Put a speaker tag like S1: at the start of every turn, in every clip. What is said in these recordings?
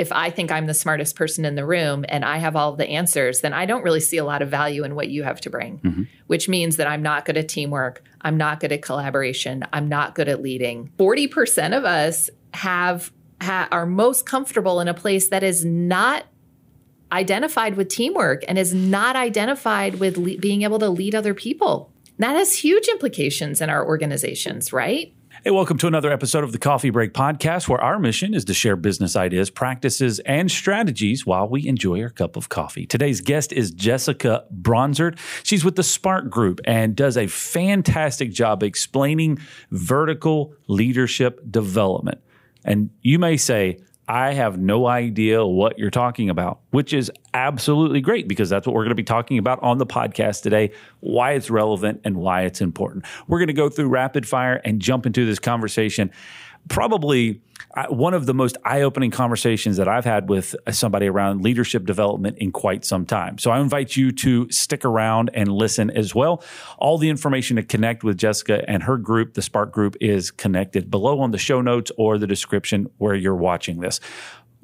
S1: if I think I'm the smartest person in the room and I have all the answers, then I don't really see a lot of value in what you have to bring,
S2: Mm-hmm.
S1: which means that I'm not good at teamwork. I'm not good at collaboration. I'm not good at leading. 40% of us have, ha- are most comfortable in a place that is not identified with teamwork and is not identified with le- being able to lead other people. That has huge implications in our organizations, right?
S2: Hey, welcome to another episode of the Coffee Break Podcast, where our mission is to share business ideas, practices, and strategies while we enjoy our cup of coffee. Today's guest is Jessica Bronzert. She's with the Spark Group and does a fantastic job explaining vertical leadership development. And you may say, I have no idea what you're talking about, which is absolutely great because that's what we're going to be talking about on the podcast today why it's relevant and why it's important. We're going to go through rapid fire and jump into this conversation. Probably uh, one of the most eye opening conversations that I've had with somebody around leadership development in quite some time. So I invite you to stick around and listen as well. All the information to connect with Jessica and her group, the Spark Group, is connected below on the show notes or the description where you're watching this.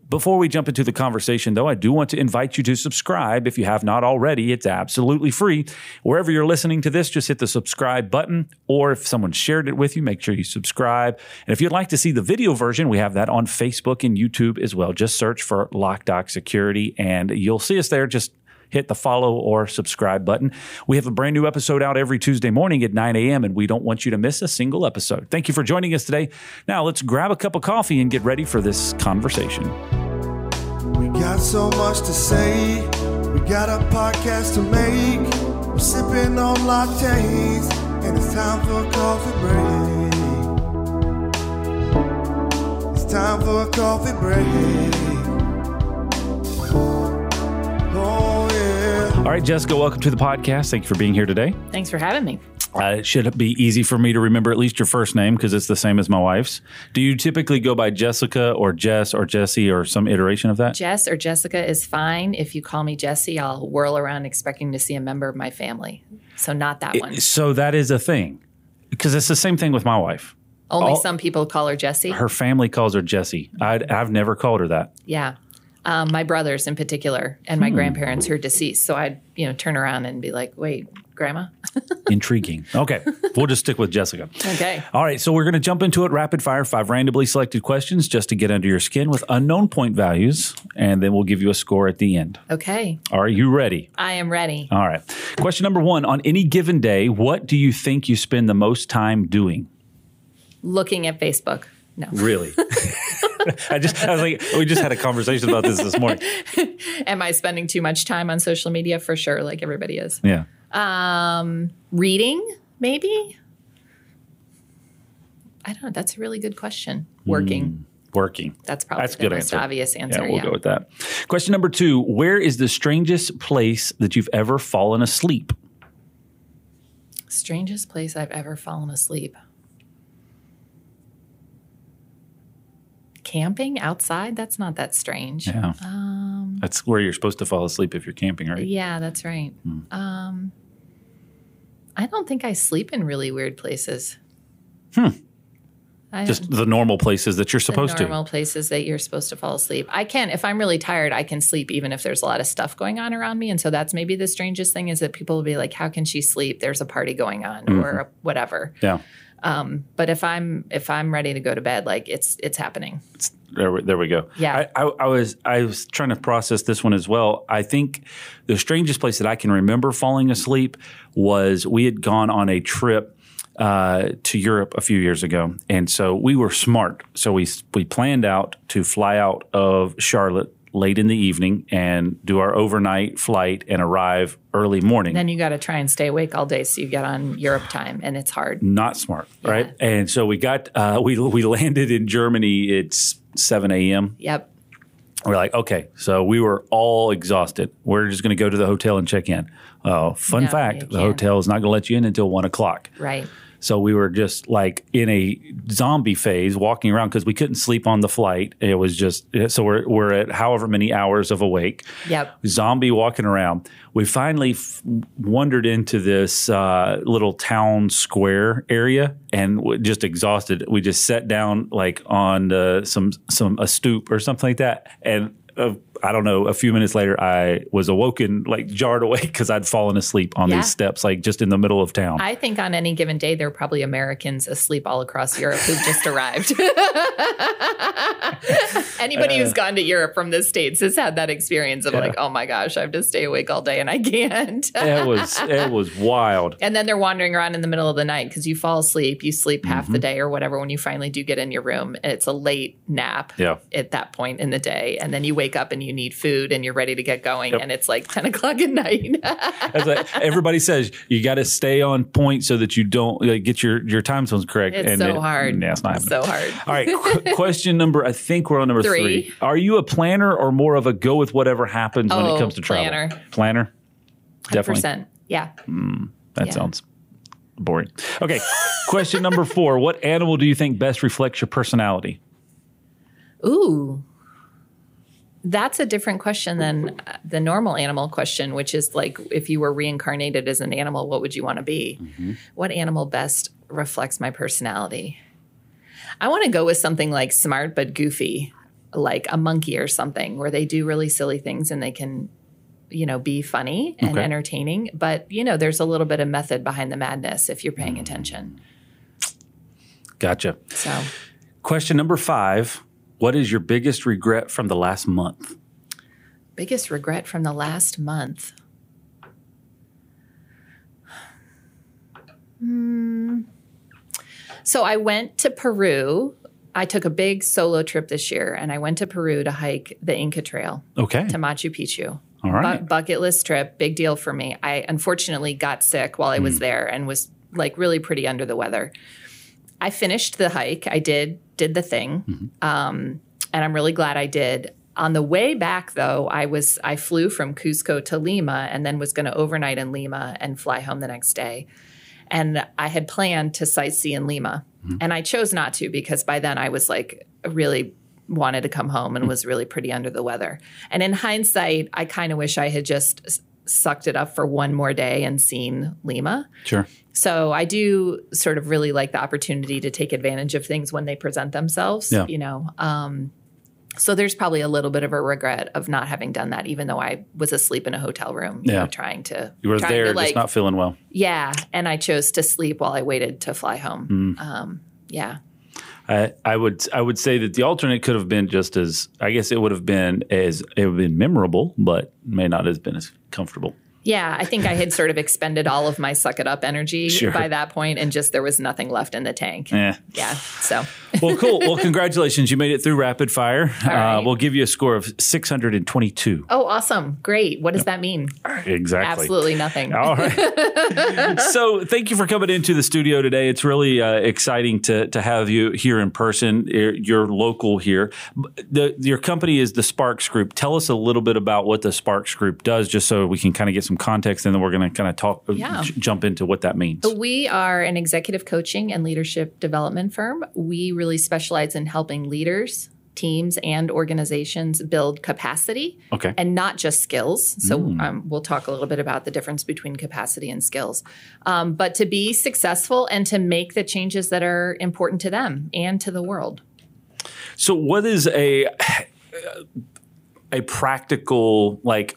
S2: Before we jump into the conversation, though, I do want to invite you to subscribe if you have not already. It's absolutely free. Wherever you're listening to this, just hit the subscribe button, or if someone shared it with you, make sure you subscribe. And if you'd like to see the video version, we have that on Facebook and YouTube as well. Just search for LockDoc Security, and you'll see us there. Just hit the follow or subscribe button. We have a brand new episode out every Tuesday morning at 9 a.m., and we don't want you to miss a single episode. Thank you for joining us today. Now, let's grab a cup of coffee and get ready for this conversation.
S3: We got so much to say. We got a podcast to make. We're sipping on lattes, and it's time for a coffee break. It's time for a coffee break. Oh.
S2: All right, Jessica, welcome to the podcast. Thank you for being here today.
S1: Thanks for having me.
S2: Uh, it should be easy for me to remember at least your first name because it's the same as my wife's. Do you typically go by Jessica or Jess or Jesse or some iteration of that?
S1: Jess or Jessica is fine. If you call me Jessie, I'll whirl around expecting to see a member of my family. So not that one.
S2: So that is a thing because it's the same thing with my wife.
S1: Only
S2: all-
S1: some people call her Jessie.
S2: Her family calls her Jessie. I'd, I've never called her that.
S1: yeah. Um, my brothers in particular and my grandparents who are deceased. So I'd, you know, turn around and be like, wait, grandma?
S2: Intriguing. Okay, we'll just stick with Jessica.
S1: Okay.
S2: All right, so we're going to jump into it rapid fire, five randomly selected questions just to get under your skin with unknown point values, and then we'll give you a score at the end.
S1: Okay.
S2: Are you ready?
S1: I am ready.
S2: All right. Question number one On any given day, what do you think you spend the most time doing?
S1: Looking at Facebook. No.
S2: Really? I just, I was like, we just had a conversation about this this morning.
S1: Am I spending too much time on social media? For sure, like everybody is.
S2: Yeah.
S1: Um, reading, maybe? I don't know. That's a really good question. Working.
S2: Working.
S1: That's probably
S2: That's
S1: the
S2: good
S1: most
S2: answer.
S1: obvious answer.
S2: Yeah, we'll
S1: yeah.
S2: go with that. Question number two Where is the strangest place that you've ever fallen asleep?
S1: Strangest place I've ever fallen asleep. Camping outside? That's not that strange.
S2: Yeah. That's where you're supposed to fall asleep if you're camping, right?
S1: Um, Yeah, that's right.
S2: Hmm.
S1: Um, I don't think I sleep in really weird places. I
S2: Just the normal places that you're
S1: the
S2: supposed
S1: normal places that you're supposed to fall asleep. I can, if I'm really tired, I can sleep even if there's a lot of stuff going on around me. And so that's maybe the strangest thing is that people will be like, "How can she sleep? There's a party going on,
S2: Mm-hmm.
S1: or whatever."
S2: to. Yeah.
S1: But if I'm if I'm ready to go to bed, like it's it's happening.
S2: There, we- there we go.
S1: Yeah.
S2: I, I, I was I was trying to process this one as well. I think the strangest place that I can remember falling asleep was we had gone on a trip uh, to Europe a few years ago, and so we were smart. So we we planned out to fly out of Charlotte late in the evening and do our overnight flight and arrive early morning.
S1: Then you got to try and stay awake all day, so you get on Europe time, and it's hard.
S2: not smart, right? And so we got uh, we we landed in Germany. It's seven a.m.
S1: Yep.
S2: We're like, okay, so we were all exhausted. We're just going to go to the hotel and check in. Oh, fun
S1: No,
S2: fact: the hotel is not going to let you in until one o'clock.
S1: Right.
S2: So we were just like in a zombie phase, walking around because we couldn't sleep on the flight. It was just so we're we're at however many hours of awake.
S1: Yep.
S2: Zombie walking around. We finally f- wandered into this uh, little town square area and w- just exhausted. We just sat down like on uh, some some a stoop or something like that, and uh, I don't know. A few minutes later, I was awoken, like jarred awake because I'd fallen asleep on
S1: Yeah.
S2: these steps, like just in the middle of town.
S1: I think on any given day, there are probably Americans asleep all across Europe who've just arrived. Anybody who's gone to Europe from the States has had that experience of like, oh my gosh, I have to stay awake all day and I can't.
S2: it was it was wild.
S1: and then they're wandering around in the middle of the night because you fall asleep, you sleep half
S2: Mm-hmm.
S1: the day or whatever when you finally do get in your room. And it's a late nap
S2: Yeah.
S1: at that point in the day. And then you wake up and you need food and you're ready to get going.
S2: Yep.
S1: And it's like 10 o'clock at night.
S2: I- everybody says, you got to stay on point so that you don't like, get your your time zones correct.
S1: It's so
S2: it-
S1: hard.
S2: Yeah, it's not happening.
S1: so hard.
S2: All right, qu- question number. I think we're on number three.
S1: Three.
S2: Are you a planner or more of a go with whatever happens when it
S1: Oh,
S2: comes to travel?
S1: planner.
S2: Planner. Definitely.
S1: 100%. Yeah.
S2: Hmm, that
S1: Yeah.
S2: sounds boring. Okay. question number four. What animal do you think best reflects your personality?
S1: Ooh. That's a different question than uh, the normal animal question, which is like if you were reincarnated as an animal, what would you want to be? What animal best reflects my personality? I want to go with something like smart but goofy, like a monkey or something, where they do really silly things and they can, you know, be funny and
S2: Okay.
S1: entertaining. But, you know, there's a little bit of method behind the madness if you're paying attention.
S2: Gotcha.
S1: So,
S2: Question number five. What is your biggest regret from the last month?
S1: biggest regret from the last month. Hmm. So I went to Peru. I took a big solo trip this year and I went to Peru to hike the Inca Trail
S2: Okay.
S1: to Machu Picchu.
S2: All right.
S1: Bu- bucket list trip, big deal for me. I unfortunately got sick while I
S2: Hmm.
S1: was there and was like really pretty under the weather. I finished the hike. I did did the thing,
S2: Mm-hmm.
S1: um, and I'm really glad I did. On the way back, though, I was I flew from Cusco to Lima and then was going to overnight in Lima and fly home the next day. And I had planned to sightsee in Lima,
S2: Mm-hmm.
S1: and I chose not to because by then I was like really wanted to come home and was really pretty under the weather. And in hindsight, I kind of wish I had just sucked it up for one more day and seen Lima.
S2: Sure.
S1: So I do sort of really like the opportunity to take advantage of things when they present themselves.
S2: Yeah.
S1: You know, um, so there's probably a little bit of a regret of not having done that, even though I was asleep in a hotel room, you
S2: Yeah.
S1: know, trying to
S2: You were there,
S1: to,
S2: just not feeling well.
S1: yeah, and I chose to sleep while I waited to fly home.
S2: Mm.
S1: Um, yeah,
S2: I, would I would say that the alternate could have been just as I guess it would have been as it would have been memorable, but may not have been as comfortable.
S1: Yeah. I think I had sort of expended all of my suck it up energy
S2: Sure.
S1: by that point, and just there was nothing left in the tank.
S2: Eh.
S1: Yeah, so
S2: Well, cool. Well, congratulations. You made it through rapid fire. Uh, we'll give you a score of 622.
S1: oh, awesome, great. What does that mean?
S2: Exactly.
S1: Absolutely nothing.
S2: All right. so, thank you for coming into the studio today. It's really uh, exciting to to have you here in person. You're, you're local here. The, your company is the Sparks Group. Tell us a little bit about what the Sparks Group does, just so we can kind of get some context, and then we're going to kind of talk,
S1: Yeah.
S2: j- jump into what that means.
S1: We are an executive coaching and leadership development firm. We really specialize in helping leaders, teams, and organizations build capacity
S2: Okay.
S1: and not just skills. So, um, we'll talk a little bit about the difference between capacity and skills, um, but to be successful and to make the changes that are important to them and to the world.
S2: So, what is a a practical like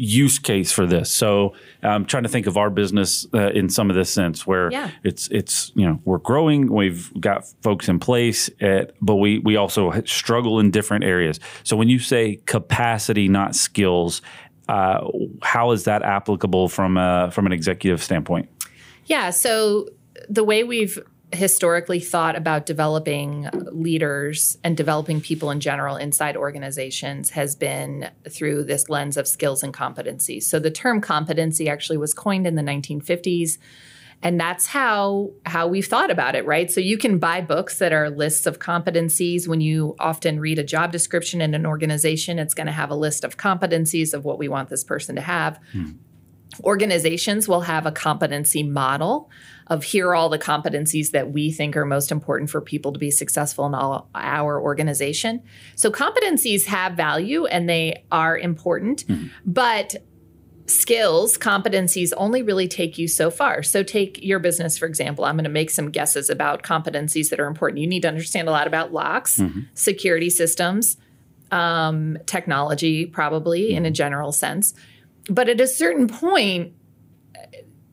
S2: use case for this? So, I'm trying to think of our business uh, in some of this sense, where
S1: Yeah.
S2: it's it's you know we're growing, we've got folks in place, at, but we we also struggle in different areas. So, when you say capacity, not skills. Uh, how is that applicable from a, from an executive standpoint?
S1: Yeah. So the way we've historically thought about developing leaders and developing people in general inside organizations has been through this lens of skills and competencies. So the term competency actually was coined in the 1950s. And that's how how we've thought about it, right? So you can buy books that are lists of competencies. When you often read a job description in an organization, it's going to have a list of competencies of what we want this person to have hmm. Organizations will have a competency model of here are all the competencies that we think are most important for people to be successful in all our organization. So competencies have value and they are important, mm-hmm. but skills, competencies only really take you so far. So, take your business, for example. I'm going to make some guesses about competencies that are important. You need to understand a lot about locks, mm-hmm. security systems, um, technology, probably in a mm-hmm. general sense. But at a certain point,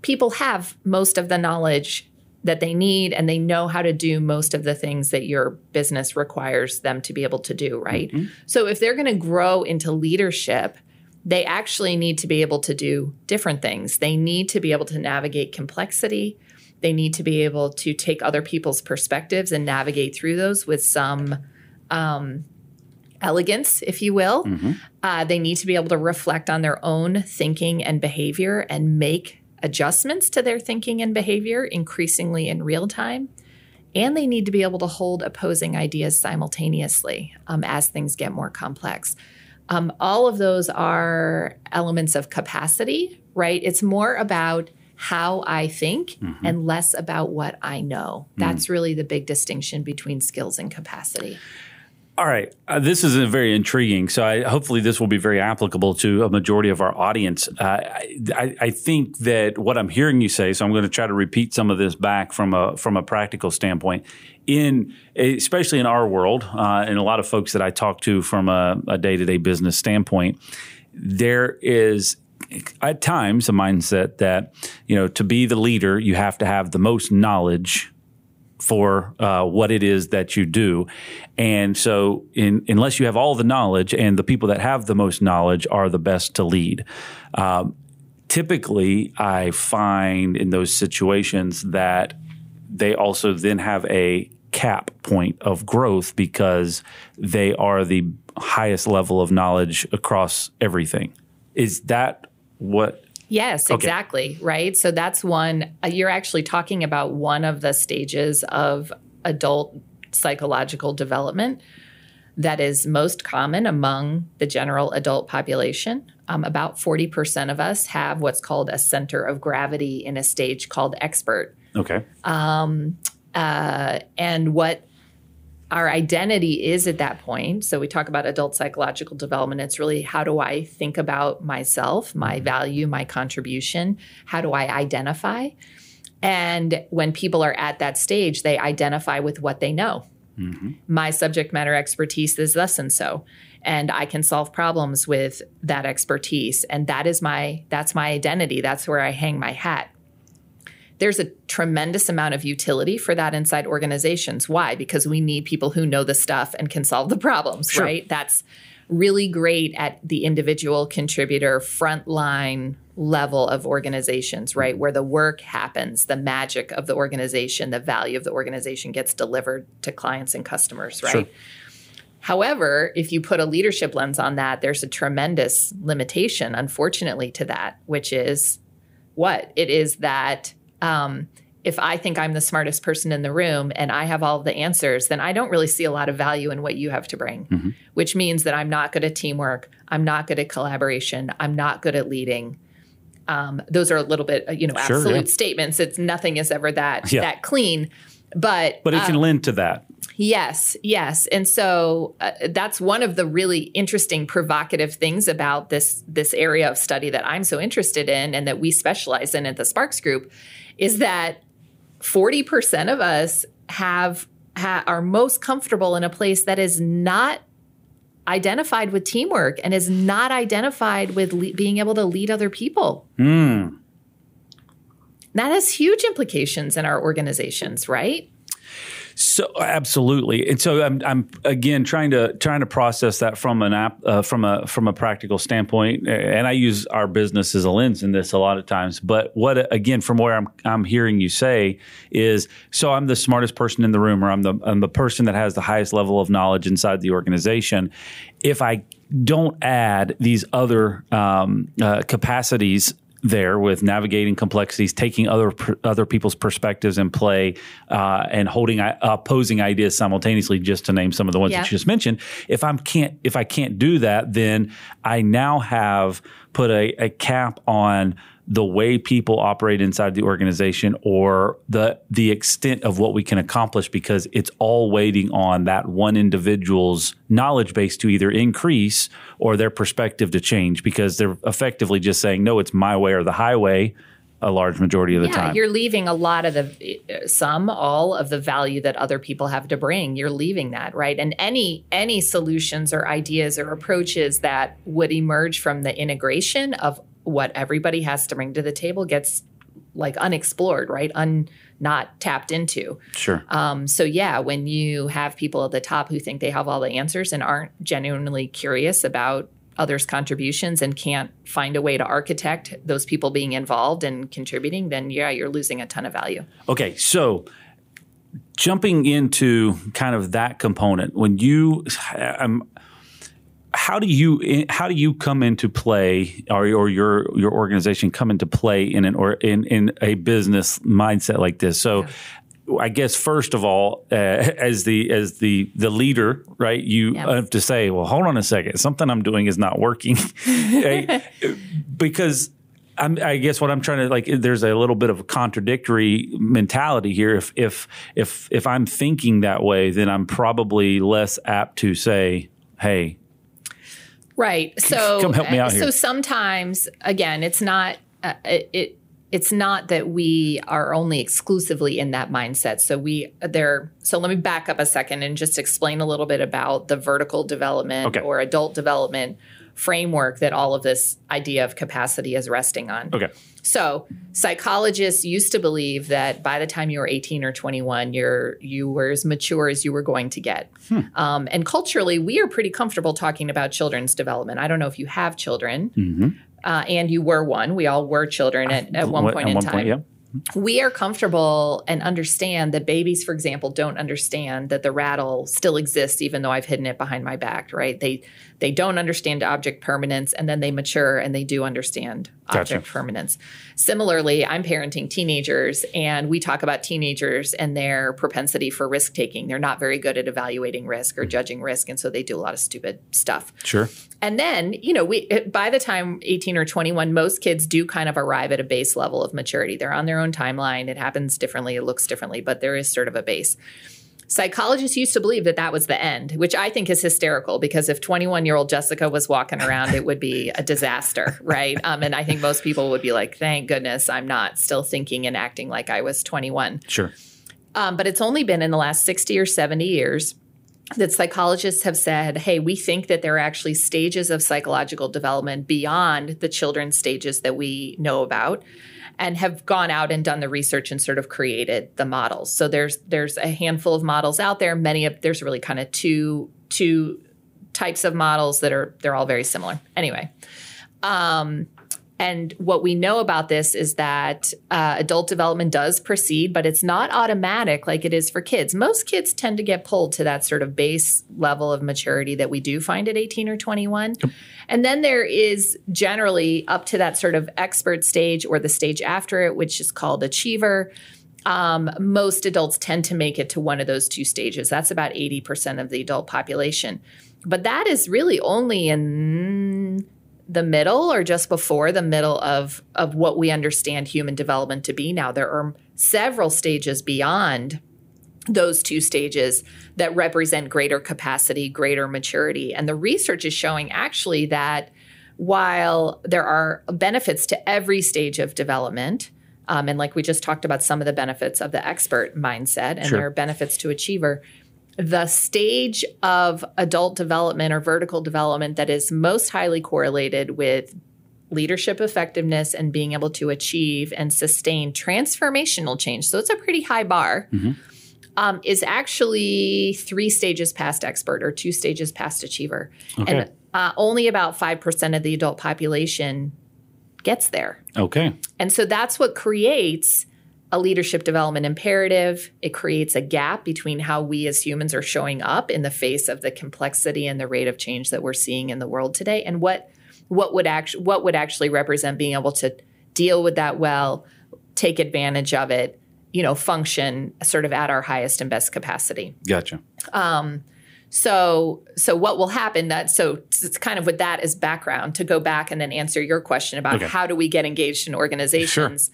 S1: people have most of the knowledge that they need and they know how to do most of the things that your business requires them to be able to do, right? So, if they're going to grow into leadership, they actually need to be able to do different things. They need to be able to navigate complexity. They need to be able to take other people's perspectives and navigate through those with some um, elegance, if you will. Uh, they need to be able to reflect on their own thinking and behavior and make adjustments to their thinking and behavior increasingly in real time. And they need to be able to hold opposing ideas simultaneously um, as things get more complex. Um, all of those are elements of capacity, right? It's more about how I think and less about what I know. That's really the big distinction between skills and capacity.
S2: All right, uh, this is very intriguing. So, I, hopefully, this will be very applicable to a majority of our audience. Uh, I, I, I think that what I'm hearing you say. So, I'm going to try to repeat some of this back from a from a practical standpoint. In especially in our world, uh, and a lot of folks that I talk to from a day to day business standpoint, there is at times a mindset that you know to be the leader, you have to have the most knowledge for uh, what it is that you do. And so, in, unless you have all the knowledge, and the people that have the most knowledge are the best to lead. Um, typically, I find in those situations that they also then have a cap point of growth because they are the highest level of knowledge across everything. Is that what
S1: Yes, exactly. Right. So that's one, uh, you're actually talking about one of the stages of adult psychological development that is most common among the general adult population. Um, about 40% of us have what's called a center of gravity in a stage called expert.
S2: okay?
S1: Uh, and what our identity is at that point. So we talk about adult psychological development. It's really how do I think about myself, my mm-hmm. value, my contribution? How do I identify? And when people are at that stage, they identify with what they know. Mm-hmm. My subject matter expertise is thus and so. And I can solve problems with that expertise. And that is my that's my identity. That's where I hang my hat there's a tremendous amount of utility for that inside organizations. Why? Because we need people who know the stuff and can solve the problems, right? That's really great at the individual contributor frontline level of organizations, right? Where the work happens, the magic of the organization, the value of the organization gets delivered to clients and customers, right?
S2: Sure.
S1: However, if you put a leadership lens on that, there's a tremendous limitation, unfortunately, to that, which is what? It is that um, if I think I'm the smartest person in the room and I have all the answers, then I don't really see a lot of value in what you have to bring, which means that I'm not good at teamwork. I'm not good at collaboration. I'm not good at leading. Um, those are a little bit, you know,
S2: Sure,
S1: absolute
S2: yeah.
S1: statements. It's nothing is ever that
S2: Yeah.
S1: that clean, but
S2: But it can lend to that.
S1: Yes, yes, and so uh, that's one of the really interesting, provocative things about this this area of study that I'm so interested in, and that we specialize in at the Sparks Group, is that forty percent of us have ha, are most comfortable in a place that is not identified with teamwork and is not identified with le- being able to lead other people. Hmm. That has huge implications in our organizations, right?
S2: So absolutely, and so I'm, I'm again trying to trying to process that from an app uh, from a from a practical standpoint, and I use our business as a lens in this a lot of times. But what again, from where I'm I'm hearing you say is, so I'm the smartest person in the room, or I'm the I'm the person that has the highest level of knowledge inside the organization. If I don't add these other um, uh, capacities there with navigating complexities, taking other other people's perspectives in play, uh, and holding uh, opposing ideas simultaneously. Just to name some of the ones
S1: Yeah.
S2: that you just mentioned. If I'm can't if I can't do that, then I now have put a, a cap on the way people operate inside the organization or the the extent of what we can accomplish because it's all waiting on that one individual's knowledge base to either increase or their perspective to change because they're effectively just saying no it's my way or the highway a large majority of the
S1: yeah,
S2: time.
S1: You're leaving a lot of the some, all of the value that other people have to bring. You're leaving that, right? And any any solutions or ideas or approaches that would emerge from the integration of what everybody has to bring to the table gets like unexplored, right? Un not tapped into.
S2: Sure.
S1: Um, so yeah, when you have people at the top who think they have all the answers and aren't genuinely curious about others' contributions and can't find a way to architect those people being involved and contributing, then yeah, you're losing a ton of value.
S2: Okay, so jumping into kind of that component, when you, um, how do you how do you come into play, or, or your your organization come into play in an or in in a business mindset like this? So. Yeah. I guess first of all, uh, as the as the the leader, right? You yep. have to say, well, hold on a second, something I'm doing is not working, because I'm, i guess what I'm trying to like. There's a little bit of a contradictory mentality here. If if if if I'm thinking that way, then I'm probably less apt to say, hey.
S1: Right. So
S2: come help me out
S1: so
S2: here.
S1: So sometimes, again, it's not uh, it it's not that we are only exclusively in that mindset. So we there so let me back up a second and just explain a little bit about the vertical development
S2: okay.
S1: or adult development framework that all of this idea of capacity is resting on.
S2: Okay.
S1: So psychologists used to believe that by the time you were 18 or 21, you're you were as mature as you were going to get. Hmm. Um, and culturally, we are pretty comfortable talking about children's development. I don't know if you have children, mm-hmm uh, and you were one. We all were children at, at one point at in one time. Point, yeah we are comfortable and understand that babies, for example, don't understand that the rattle still exists, even though I've hidden it behind my back, right? They they don't understand object permanence and then they mature and they do understand object gotcha. permanence. Similarly, I'm parenting teenagers and we talk about teenagers and their propensity for risk taking. They're not very good at evaluating risk or mm-hmm. judging risk. And so they do a lot of stupid stuff.
S2: Sure.
S1: And then, you know, we by the time 18 or 21, most kids do kind of arrive at a base level of maturity. They're on their own timeline. It happens differently, it looks differently, but there is sort of a base. Psychologists used to believe that that was the end, which I think is hysterical because if 21 year old Jessica was walking around, it would be a disaster, right? Um, and I think most people would be like, thank goodness I'm not still thinking and acting like I was 21.
S2: Sure.
S1: Um, but it's only been in the last 60 or 70 years that psychologists have said, hey, we think that there are actually stages of psychological development beyond the children's stages that we know about and have gone out and done the research and sort of created the models. So there's there's a handful of models out there. Many of there's really kind of two two types of models that are they're all very similar. Anyway, um, and what we know about this is that uh, adult development does proceed, but it's not automatic like it is for kids. Most kids tend to get pulled to that sort of base level of maturity that we do find at 18 or 21. Yep. And then there is generally up to that sort of expert stage or the stage after it, which is called achiever. Um, most adults tend to make it to one of those two stages. That's about 80% of the adult population. But that is really only in the middle or just before the middle of of what we understand human development to be now there are several stages beyond those two stages that represent greater capacity greater maturity and the research is showing actually that while there are benefits to every stage of development um, and like we just talked about some of the benefits of the expert mindset and sure. there are benefits to achiever the stage of adult development or vertical development that is most highly correlated with leadership effectiveness and being able to achieve and sustain transformational change. So it's a pretty high bar. Mm-hmm. Um, is actually three stages past expert or two stages past achiever. Okay. And uh, only about 5% of the adult population gets there.
S2: Okay.
S1: And so that's what creates a leadership development imperative. It creates a gap between how we as humans are showing up in the face of the complexity and the rate of change that we're seeing in the world today and what what would actually what would actually represent being able to deal with that well, take advantage of it, you know, function sort of at our highest and best capacity.
S2: Gotcha. Um,
S1: So, so what will happen? That so it's kind of with that as background to go back and then answer your question about
S2: Okay.
S1: how do we get engaged in organizations.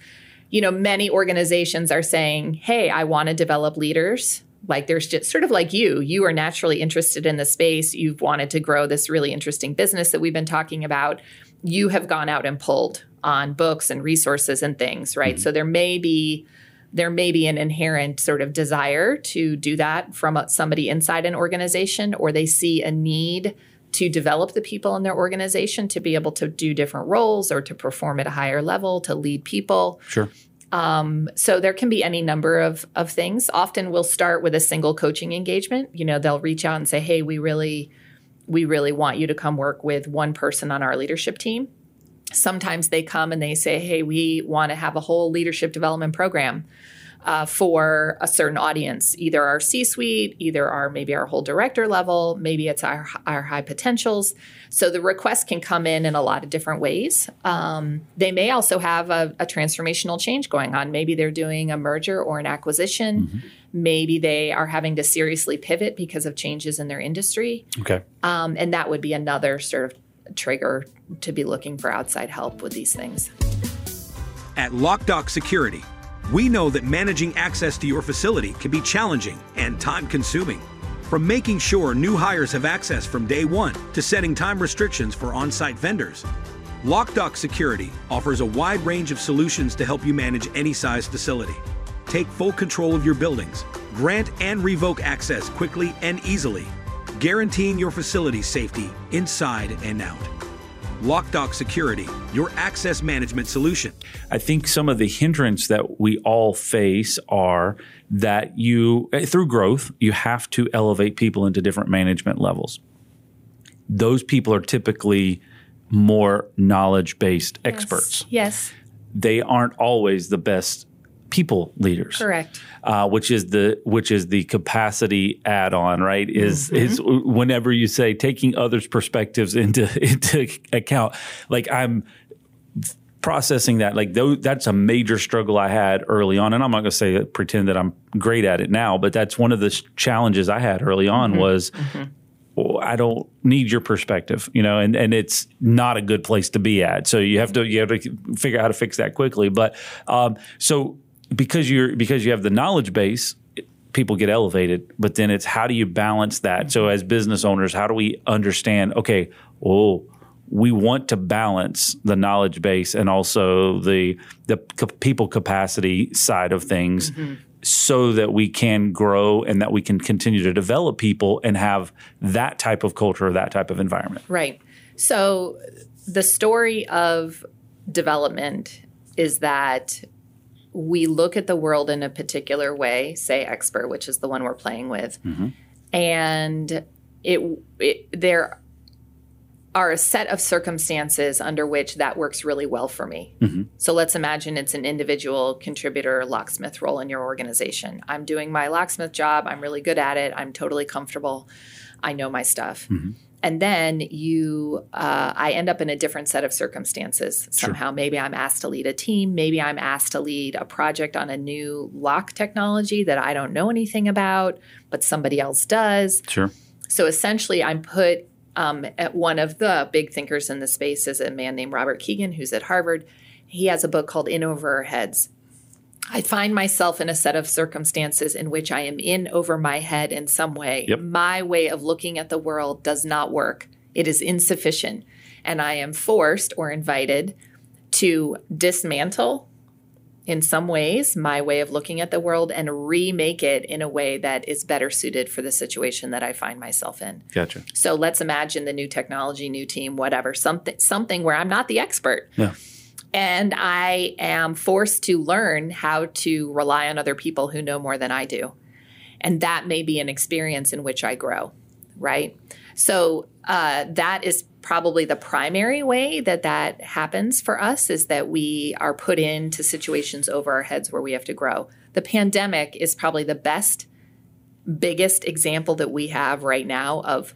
S1: You know, many organizations are saying, "Hey, I want to develop leaders." Like there's just sort of like you, you are naturally interested in the space. You've wanted to grow this really interesting business that we've been talking about. You have gone out and pulled on books and resources and things, right? Mm-hmm. So there may be there may be an inherent sort of desire to do that from somebody inside an organization, or they see a need to develop the people in their organization to be able to do different roles or to perform at a higher level, to lead people.
S2: Sure.
S1: Um, so there can be any number of of things. Often we'll start with a single coaching engagement. You know, they'll reach out and say, "Hey, we really we really want you to come work with one person on our leadership team." Sometimes they come and they say, "Hey, we want to have a whole leadership development program." Uh, for a certain audience, either our C-suite, either our maybe our whole director level, maybe it's our our high potentials. So the request can come in in a lot of different ways. Um, they may also have a, a transformational change going on. Maybe they're doing a merger or an acquisition. Maybe they are having to seriously pivot because of changes in their industry,
S2: Okay.
S1: um, and that would be another sort of trigger to be looking for outside help with these things.
S4: At LockDock Security, we know that managing access to your facility can be challenging and time consuming. From making sure new hires have access from day one to setting time restrictions for on site vendors, LockDock Security offers a wide range of solutions to help you manage any size facility. Take full control of your buildings, grant and revoke access quickly and easily, guaranteeing your facility's safety inside and out. LockDock Security, your access management solution.
S2: I think some of the hindrance that we all face are that you, eh, through growth, you have to elevate people into different management levels. Those people are typically more knowledge based experts.
S1: Yes,
S2: They aren't always the best people leaders.
S1: correct.
S2: uh, which is the which is the capacity add-on, right? Is
S1: Mm-hmm.
S2: is whenever you say taking others' perspectives into into account, like I'm processing that like tho- that's a major struggle I had early on, and I'm not going to say pretend that I'm great at it now, but that's one of the s- challenges I had early on
S1: Mm-hmm.
S2: was. well, I don't need your perspective, you know, and, and it's not a good place to be at. So you have to you have to figure out how to fix that quickly. But um, so because you're because you have the knowledge base, people get elevated. But then it's how do you balance that? So as business owners, how do we understand? Okay, oh, we want to balance the knowledge base and also the the people capacity side of things so that we can grow and that we can continue to develop people and have that type of culture, or that type of environment.
S1: Right. So the story of development is that we look at the world in a particular way, say expert, which is the one we're playing with, mm-hmm. and it, it there are a set of circumstances under which that works really well for me. Mm-hmm. So let's imagine it's an individual contributor locksmith role in your organization. I'm doing my locksmith job. I'm really good at it. I'm totally comfortable. I know my stuff. Mm-hmm. And then you, uh, I end up in a different set of circumstances. Somehow, maybe I'm asked to lead a team. Maybe I'm asked to lead a project on a new lock technology that I don't know anything about, but somebody else does.
S2: Sure.
S1: So essentially, I'm put um, at one of the big thinkers in the space is a man named Robert Kegan, who's at Harvard. He has a book called In Over Our Heads. I find myself in a set of circumstances in which I am in over my head in some way.
S2: Yep.
S1: My way of looking at the world does not work, it is insufficient. And I am forced or invited to dismantle in some ways my way of looking at the world and remake it in a way that is better suited for the situation that I find myself in.
S2: Gotcha.
S1: So let's imagine the new technology, new team, whatever, something something where I'm not the expert.
S2: Yeah.
S1: And I am forced to learn how to rely on other people who know more than I do. And that may be an experience in which I grow, right? So uh, that is probably the primary way that that happens for us is that we are put into situations over our heads where we have to grow. The pandemic is probably the best, biggest example that we have right now of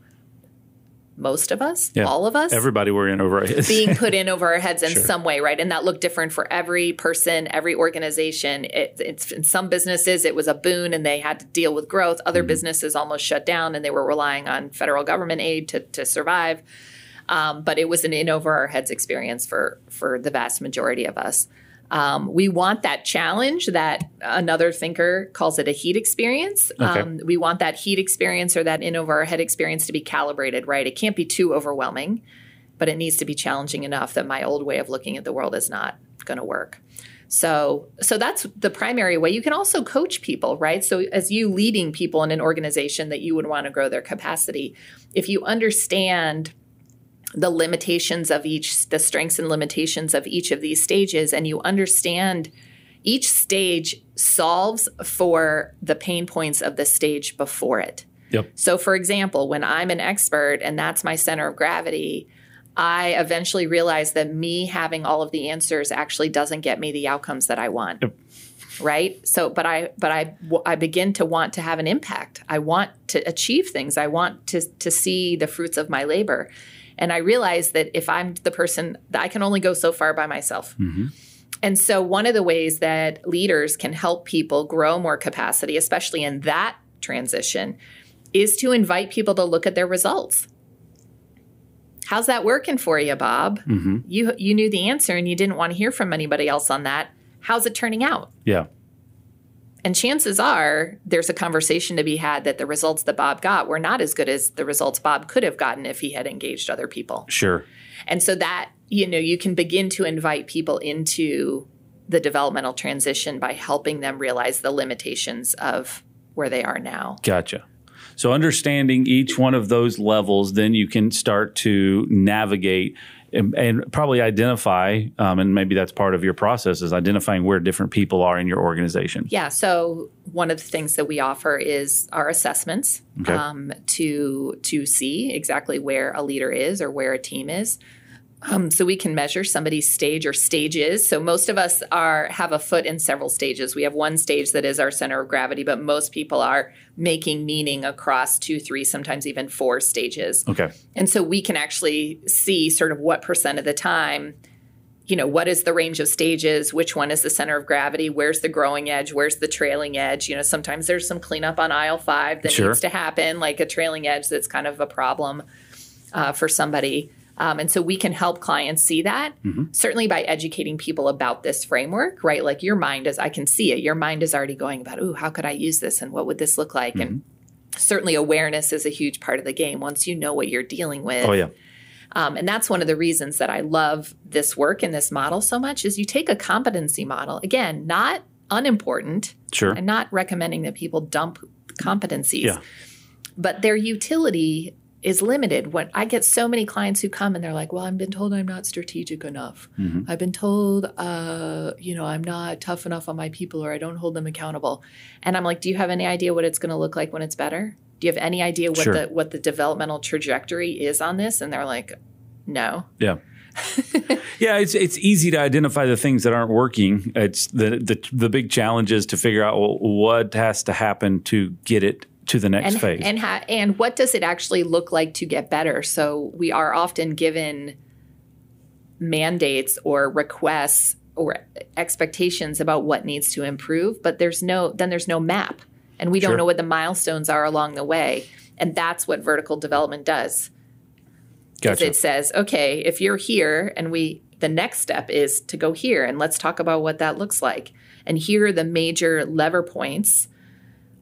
S1: most of us,
S2: Yeah.
S1: all of us,
S2: Everybody were in over our heads.
S1: being put in over our heads in some way, right? And that looked different for every person, every organization. It, it's in some businesses it was a boon and they had to deal with growth. Other businesses almost shut down and they were relying on federal government aid to to survive. Um, but it was an in over our heads experience for for the vast majority of us. Um, we want that challenge that another thinker calls it a heat experience.
S2: Okay.
S1: Um, we want that heat experience or that in over our head experience to be calibrated, right? It can't be too overwhelming, but it needs to be challenging enough that my old way of looking at the world is not going to work. So, so that's the primary way. You can also coach people, right? So, as you leading people in an organization that you would want to grow their capacity, if you understand the limitations of each, the strengths and limitations of each of these stages, and you understand each stage solves for the pain points of the stage before it.
S2: Yep.
S1: So, for example, when I'm an expert and that's my center of gravity, I eventually realize that me having all of the answers actually doesn't get me the outcomes that I want.
S2: Yep.
S1: Right. So, but I, but I, I begin to want to have an impact. I want to achieve things. I want to to see the fruits of my labor, and I realize that if I'm the person, that I can only go so far by myself. Mm-hmm. And so, one of the ways that leaders can help people grow more capacity, especially in that transition, is to invite people to look at their results. How's that working for you, Bob? Mm-hmm. You you knew the answer and you didn't want to hear from anybody else on that. How's it turning out?
S2: yeah.
S1: And chances are there's a conversation to be had that the results that Bob got were not as good as the results Bob could have gotten if he had engaged other people.
S2: Sure.
S1: And so that, you know, you can begin to invite people into the developmental transition by helping them realize the limitations of where they are now.
S2: Gotcha. So understanding each one of those levels, then you can start to navigate and, and probably identify, um, and maybe that's part of your process is identifying where different people are in your organization.
S1: Yeah. So one of the things that we offer is our assessments
S2: Okay.
S1: um, to to see exactly where a leader is or where a team is. Um, so we can measure somebody's stage or stages. So most of us are have a foot in several stages. We have one stage that is our center of gravity, but most people are making meaning across two, three, sometimes even four stages.
S2: Okay.
S1: And so we can actually see sort of what percent of the time, you know, what is the range of stages, which one is the center of gravity, where's the growing edge, where's the trailing edge. You know, sometimes there's some cleanup on aisle five that
S2: Sure.
S1: needs to happen, like a trailing edge that's kind of a problem uh, for somebody. Um, and so we can help clients see that certainly by educating people about this framework, right? Like your mind is, I can see it. Your mind is already going about, ooh, how could I use this and what would this look like? And certainly awareness is a huge part of the game. Once you know what you're dealing with,
S2: Oh yeah.
S1: um, and that's one of the reasons that I love this work and this model so much is you take a competency model, again, not unimportant.
S2: Sure.
S1: I'm not recommending that people dump competencies,
S2: Yeah.
S1: but their utility is limited. When I get so many clients who come and they're like, "Well, I've been told I'm not strategic enough.
S2: Mm-hmm.
S1: I've been told, uh, you know, I'm not tough enough on my people, or I don't hold them accountable." And I'm like, "Do you have any idea what it's going to look like when it's better? Do you have any idea what
S2: Sure.
S1: the what the developmental trajectory is on this?" And they're like, "No."
S2: Yeah. yeah, it's it's easy to identify the things that aren't working. It's the the the big challenge is to figure out well, what has to happen to get it to the next
S1: and
S2: phase.
S1: and ha- and what does it actually look like to get better? So we are often given mandates or requests or expectations about what needs to improve, but there's no then there's no map, and we don't know what the milestones are along the way, and that's what vertical development does.
S2: gotcha.
S1: It says, okay, if you're here, and we the next step is to go here, and let's talk about what that looks like, and here are the major lever points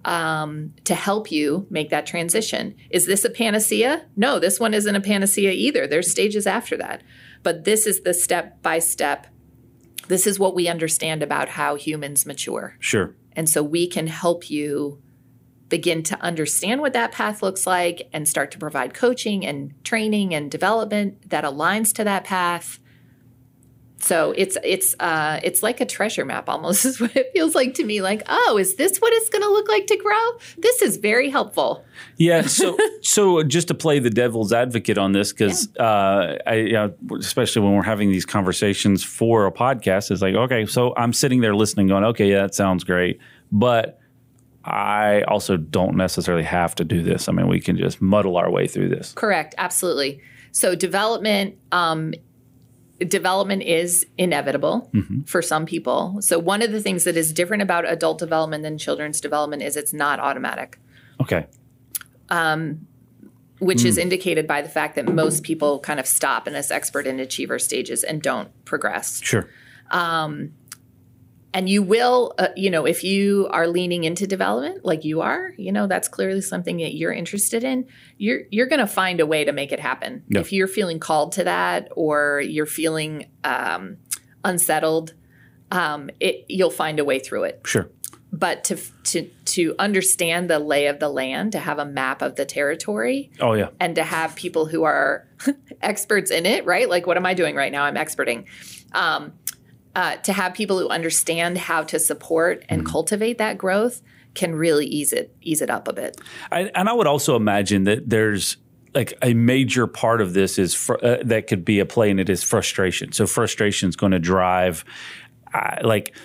S1: um, to help you make that transition. Is this a panacea? No, this one isn't a panacea either. There's stages after that. But this is the step by step. This is what we understand about how humans mature.
S2: Sure.
S1: And so we can help you begin to understand what that path looks like and start to provide coaching and training and development that aligns to that path. So it's it's uh, it's like a treasure map almost is what it feels like to me. Like, oh, is this what it's going to look like to grow? This is very helpful.
S2: Yeah. So, so just to play the devil's advocate on this, because uh, I, you know, especially when we're having these conversations for a podcast, it's like, okay, so I'm sitting there listening, going, okay, yeah, that sounds great, but I also don't necessarily have to do this. I mean, we can just muddle our way through this.
S1: Correct, absolutely. So development um, development is inevitable mm-hmm. for some people. So one of the things that is different about adult development than children's development is it's not automatic,
S2: Okay.
S1: Um, which is hmm. indicated by the fact that most people kind of stop in this expert and achiever stages and don't progress.
S2: Sure.
S1: Um, and you will uh, you know if you are leaning into development like you are you know that's clearly something that you're interested in you're you're going to find a way to make it happen
S2: Yeah.
S1: if you're feeling called to that or you're feeling um, unsettled um, it, you'll find a way through it
S2: Sure.
S1: but to to to understand the lay of the land to have a map of the territory
S2: Oh yeah.
S1: and to have people who are experts in it, right? Like, what am I doing right now? I'm experting. Um, uh, to have people who understand how to support and cultivate that growth can really ease it ease it up a bit.
S2: I, and I would also imagine that there's like a major part of this is fr- uh, that could be a play and it is frustration. So frustration is going to drive, uh, like,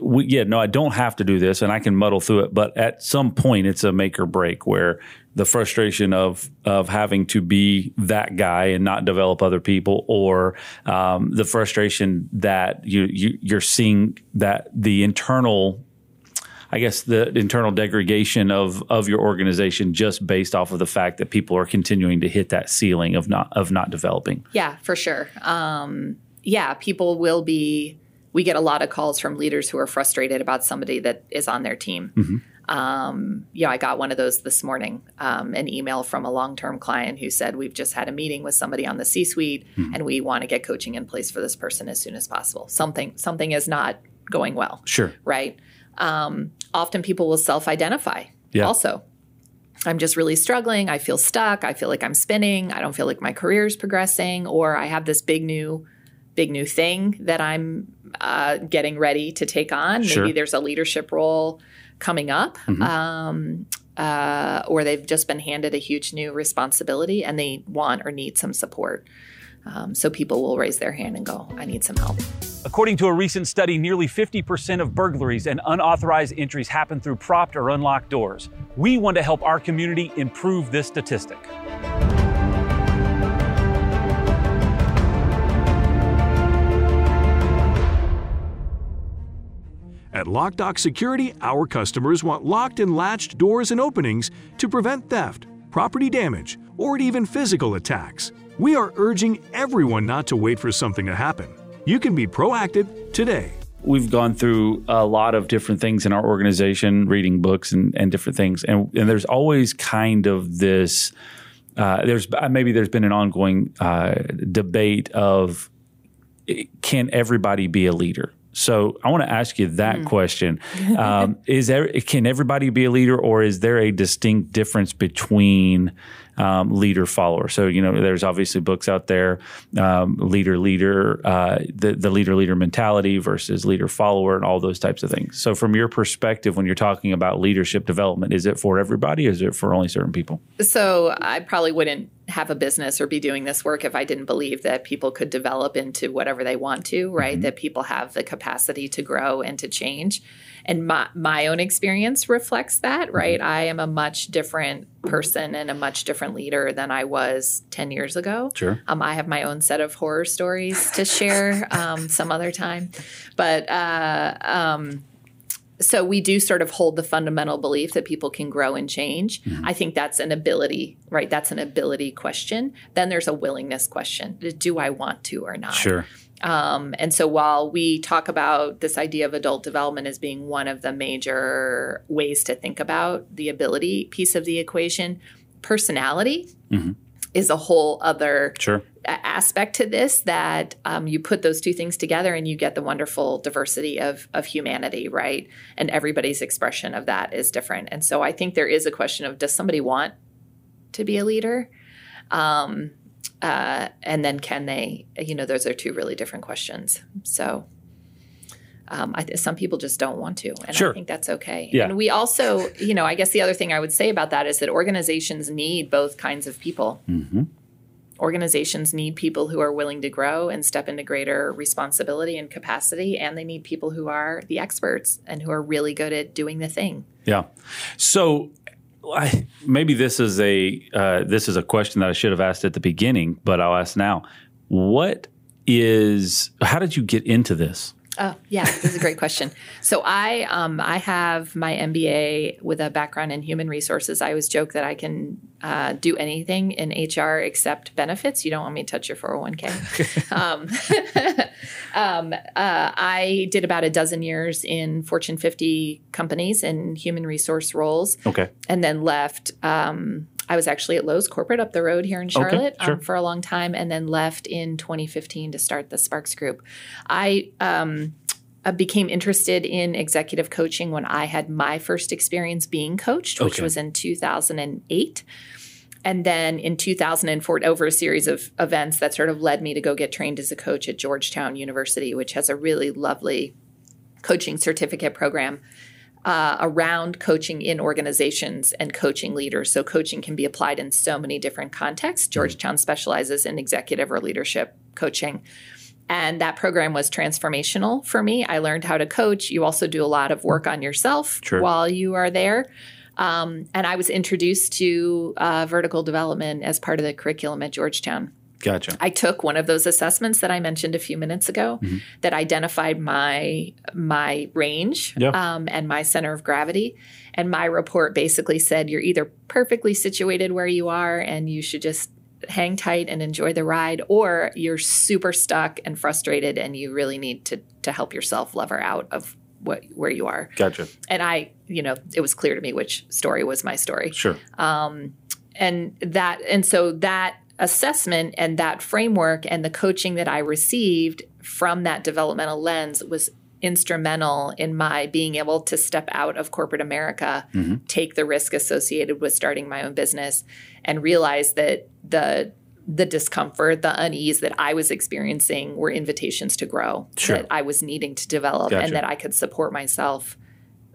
S2: we, yeah, no, I don't have to do this, and I can muddle through it. But at some point, it's a make or break where the frustration of of having to be that guy and not develop other people, or um, the frustration that you, you you're seeing that the internal I guess the internal degradation of of your organization just based off of the fact that people are continuing to hit that ceiling of not of not developing.
S1: Yeah, for sure. Um, yeah, people will be. We get a lot of calls from leaders who are frustrated about somebody that is on their team. Um, yeah, I got one of those this morning. Um, an email from a long-term client who said, "We've just had a meeting with somebody on the C-suite, and we want to get coaching in place for this person as soon as possible. Something something is not going well."
S2: Sure.
S1: right? Um, often people will self identify
S2: Yeah.
S1: also. I'm just really struggling. I feel stuck. I feel like I'm spinning. I don't feel like my career is progressing, or I have this big new, big new thing that I'm uh, getting ready to take on.
S2: Sure.
S1: Maybe there's a leadership role coming up, um, uh, or they've just been handed a huge new responsibility and they want or need some support. Um, so people will raise their hand and go, "I need some help."
S5: According to a recent study, nearly 50% of burglaries and unauthorized entries happen through propped or unlocked doors. We want to help our community improve this statistic.
S6: At LockDock Security, our customers want locked and latched doors and openings to prevent theft, property damage, or even physical attacks. We are urging everyone not to wait for something to happen. You can be proactive today.
S2: We've gone through a lot of different things in our organization, reading books and, and different things, and, and there's always kind of this. Uh, there's uh, maybe there's been an ongoing uh, debate of eh, can everybody be a leader? So I want to ask you that question: um, Is there can everybody be a leader, or is there a distinct difference between um, leader follower? So you know, there's obviously books out there, um, leader leader, uh, the the leader leader mentality versus leader follower, and all those types of things. So from your perspective, when you're talking about leadership development, is it for everybody? Or is it for only certain people?
S1: So I probably wouldn't have a business or be doing this work if I didn't believe that people could develop into whatever they want to, right? That people have the capacity to grow and to change. And my, my own experience reflects that, right? I am a much different person and a much different leader than I was 10 years ago.
S2: Sure.
S1: Um, I have my own set of horror stories to share um, some other time. But uh, um, so we do sort of hold the fundamental belief that people can grow and change. I think that's an ability, right? That's an ability question. Then there's a willingness question. Do I want to or not?
S2: Sure.
S1: Um, and so while we talk about this idea of adult development as being one of the major ways to think about the ability piece of the equation, personality is a whole other
S2: Sure.
S1: aspect to this that um, you put those two things together and you get the wonderful diversity of of humanity, right? And everybody's expression of that is different. And so I think there is a question of does somebody want to be a leader? Um, uh, and then can they? You know, those are two really different questions. So. Um, I th- some people just don't want to, and
S2: Sure.
S1: I think that's okay.
S2: Yeah.
S1: And we also, you know, I guess the other thing I would say about that is that organizations need both kinds of people organizations need people who are willing to grow and step into greater responsibility and capacity, and they need people who are the experts and who are really good at doing the thing.
S2: Yeah. So I, maybe this is a uh, this is a question that I should have asked at the beginning, but I'll ask now. What is? How did you get into this?
S1: Oh, yeah, this is a great question. So I um, I have my MBA with a background in human resources. I always joke that I can uh, do anything in HR except benefits. You don't want me to touch your 401k. um, um, uh, I did about a dozen years in Fortune 50 companies in human resource roles.
S2: Okay.
S1: And then left. Um, I was actually at Lowe's corporate up the road here in Charlotte
S2: sure.
S1: um, for a long time, and then left in 2015 to start the Sparks Group. I um, I became interested in executive coaching when I had my first experience being coached, which
S2: Okay.
S1: was in 2008. And then in 2004, over a series of events that sort of led me to go get trained as a coach at Georgetown University, which has a really lovely coaching certificate program uh, around coaching in organizations and coaching leaders. So, coaching can be applied in so many different contexts. Georgetown specializes in executive or leadership coaching. And that program was transformational for me. I learned how to coach. You also do a lot of work on yourself
S2: Sure.
S1: while you are there. Um, and I was introduced to uh, vertical development as part of the curriculum at Georgetown.
S2: Gotcha.
S1: I took one of those assessments that I mentioned a few minutes ago
S2: Mm-hmm.
S1: that identified my my range
S2: Yeah.
S1: um, and my center of gravity. And my report basically said you're either perfectly situated where you are and you should just hang tight and enjoy the ride, or you're super stuck and frustrated and you really need to to help yourself lever out of what where you are.
S2: Gotcha.
S1: And I, you know, it was clear to me which story was my story
S2: Sure.
S1: and that and so that assessment and that framework and the coaching that I received from that developmental lens was instrumental in my being able to step out of corporate America, mm-hmm. take the risk associated with starting my own business and realize that the the discomfort, the unease that I was experiencing were invitations to grow
S2: Sure.
S1: that I was needing to develop
S2: Gotcha.
S1: and that I could support myself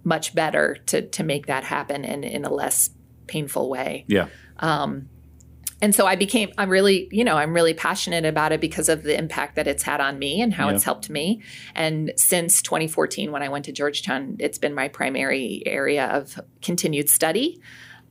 S1: much better to to make that happen and in a less painful way.
S2: Yeah.
S1: Um, And so I became, I'm really, you know, I'm really passionate about it because of the impact that it's had on me and how
S2: Yeah.
S1: it's helped me. And since 2014, when I went to Georgetown, it's been my primary area of continued study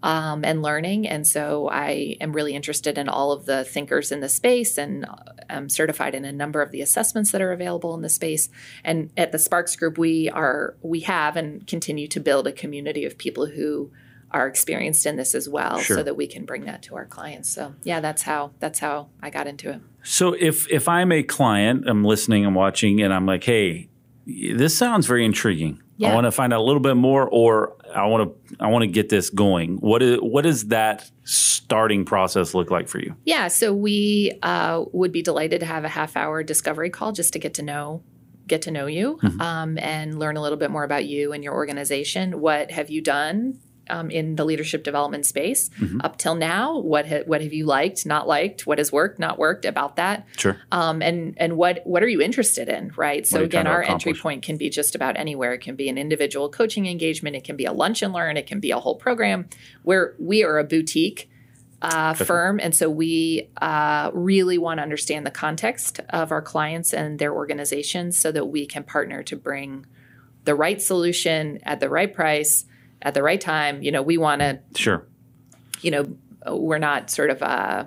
S1: um, and learning. And so I am really interested in all of the thinkers in the space and I'm certified in a number of the assessments that are available in the space. And at the Sparks Group, we are, we have and continue to build a community of people who are experienced in this as well
S2: Sure.
S1: so that we can bring that to our clients. So yeah, that's how that's how I got into it.
S2: So if if I'm a client, I'm listening, I'm watching, and I'm like, hey, this sounds very intriguing. I want to find out a little bit more, or I want to I want to get this going. What is what does that starting process look like for you?
S1: Yeah, so we uh, would be delighted to have a half hour discovery call just to get to know get to know you um, and learn a little bit more about you and your organization. What have you done um, in the leadership development space up till now? What ha- what have you liked, not liked? What has worked, not worked about that?
S2: Sure.
S1: um, and and what what are you interested in right so again our entry point can be just about anywhere it can be an individual coaching engagement it can be a lunch and learn it can be a whole program where we are a boutique uh, firm and so we uh, really want to understand the context of our clients and their organizations so that we can partner to bring the right solution at the right price at the right time you know we want to
S2: Sure.
S1: you know we're not sort of uh,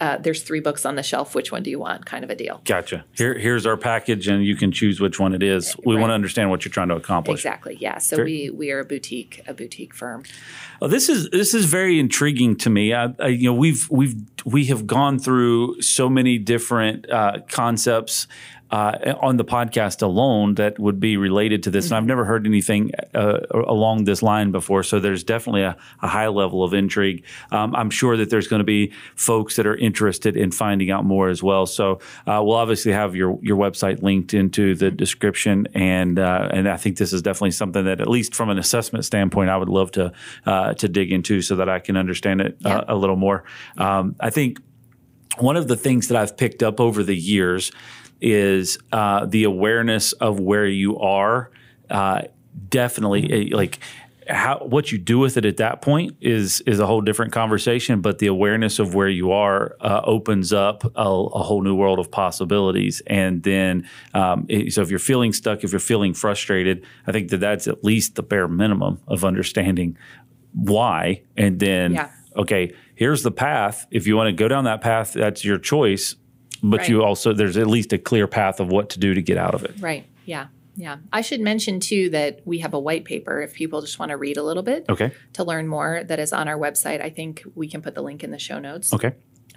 S1: uh, there's three books on the shelf which one do you want kind of a deal
S2: Gotcha. Here, here's our package, and you can choose which one it is. We
S1: Right.
S2: want to understand what you're trying to accomplish.
S1: Exactly. Yeah. So
S2: Very-
S1: we we are a boutique a boutique firm.
S2: Well, this is this is very intriguing to me. I, I, you know, we've we've we have gone through so many different uh, concepts uh, on the podcast alone that would be related to this, and I've never heard anything uh, along this line before. So there's definitely a, a high level of intrigue. Um, I'm sure that there's going to be folks that are interested in finding out more as well. So uh, we'll obviously have your your website linked into the description, and uh, and I think this is definitely something that, at least from an assessment standpoint, I would love to uh, to dig into so that I can understand it
S1: Yeah.
S2: uh, a little more. Um, I think one of the things that I've picked up over the years is uh, the awareness of where you are. Uh, definitely, eh, like how what you do with it at that point is is a whole different conversation. But the awareness of where you are uh, opens up a, a, whole new world of possibilities. And then, um, so if you're feeling stuck, if you're feeling frustrated, I think that that's at least the bare minimum of understanding why. And then,
S1: yeah.
S2: okay, here's the path. If you want to go down that path, that's your choice. But
S1: Right.
S2: you also there's at least a clear path of what to do to get out of it.
S1: Right. Yeah. Yeah. I should mention too that we have a white paper if people just want to read a little bit
S2: Okay.
S1: to learn more that is on our website. I think we can put the link in the show notes.
S2: Okay.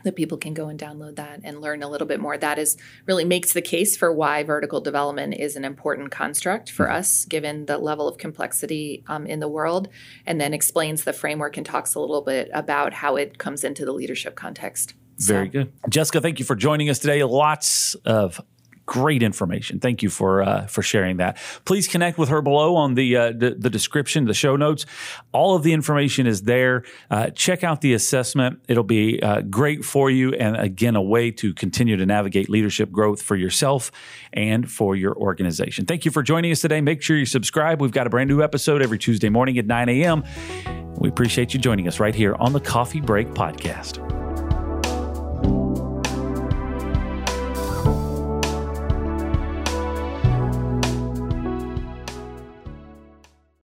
S1: that people can go and download that and learn a little bit more. That is really makes the case for why vertical development is an important construct for us, given the level of complexity um, in the world, and then explains the framework and talks a little bit about how it comes into the leadership context. So-
S2: Very good. Jessica, thank you for joining us today. Lots of great information. Thank you for uh, for sharing that. Please connect with her below on the, uh, the the description, the show notes. All of the information is there. Uh, check out the assessment. It'll be uh, great for you, and again, a way to continue to navigate leadership growth for yourself and for your organization. Thank you for joining us today. Make sure you subscribe. We've got a brand new episode every Tuesday morning at 9 a.m. We appreciate you joining us right here on the Coffee Break Podcast.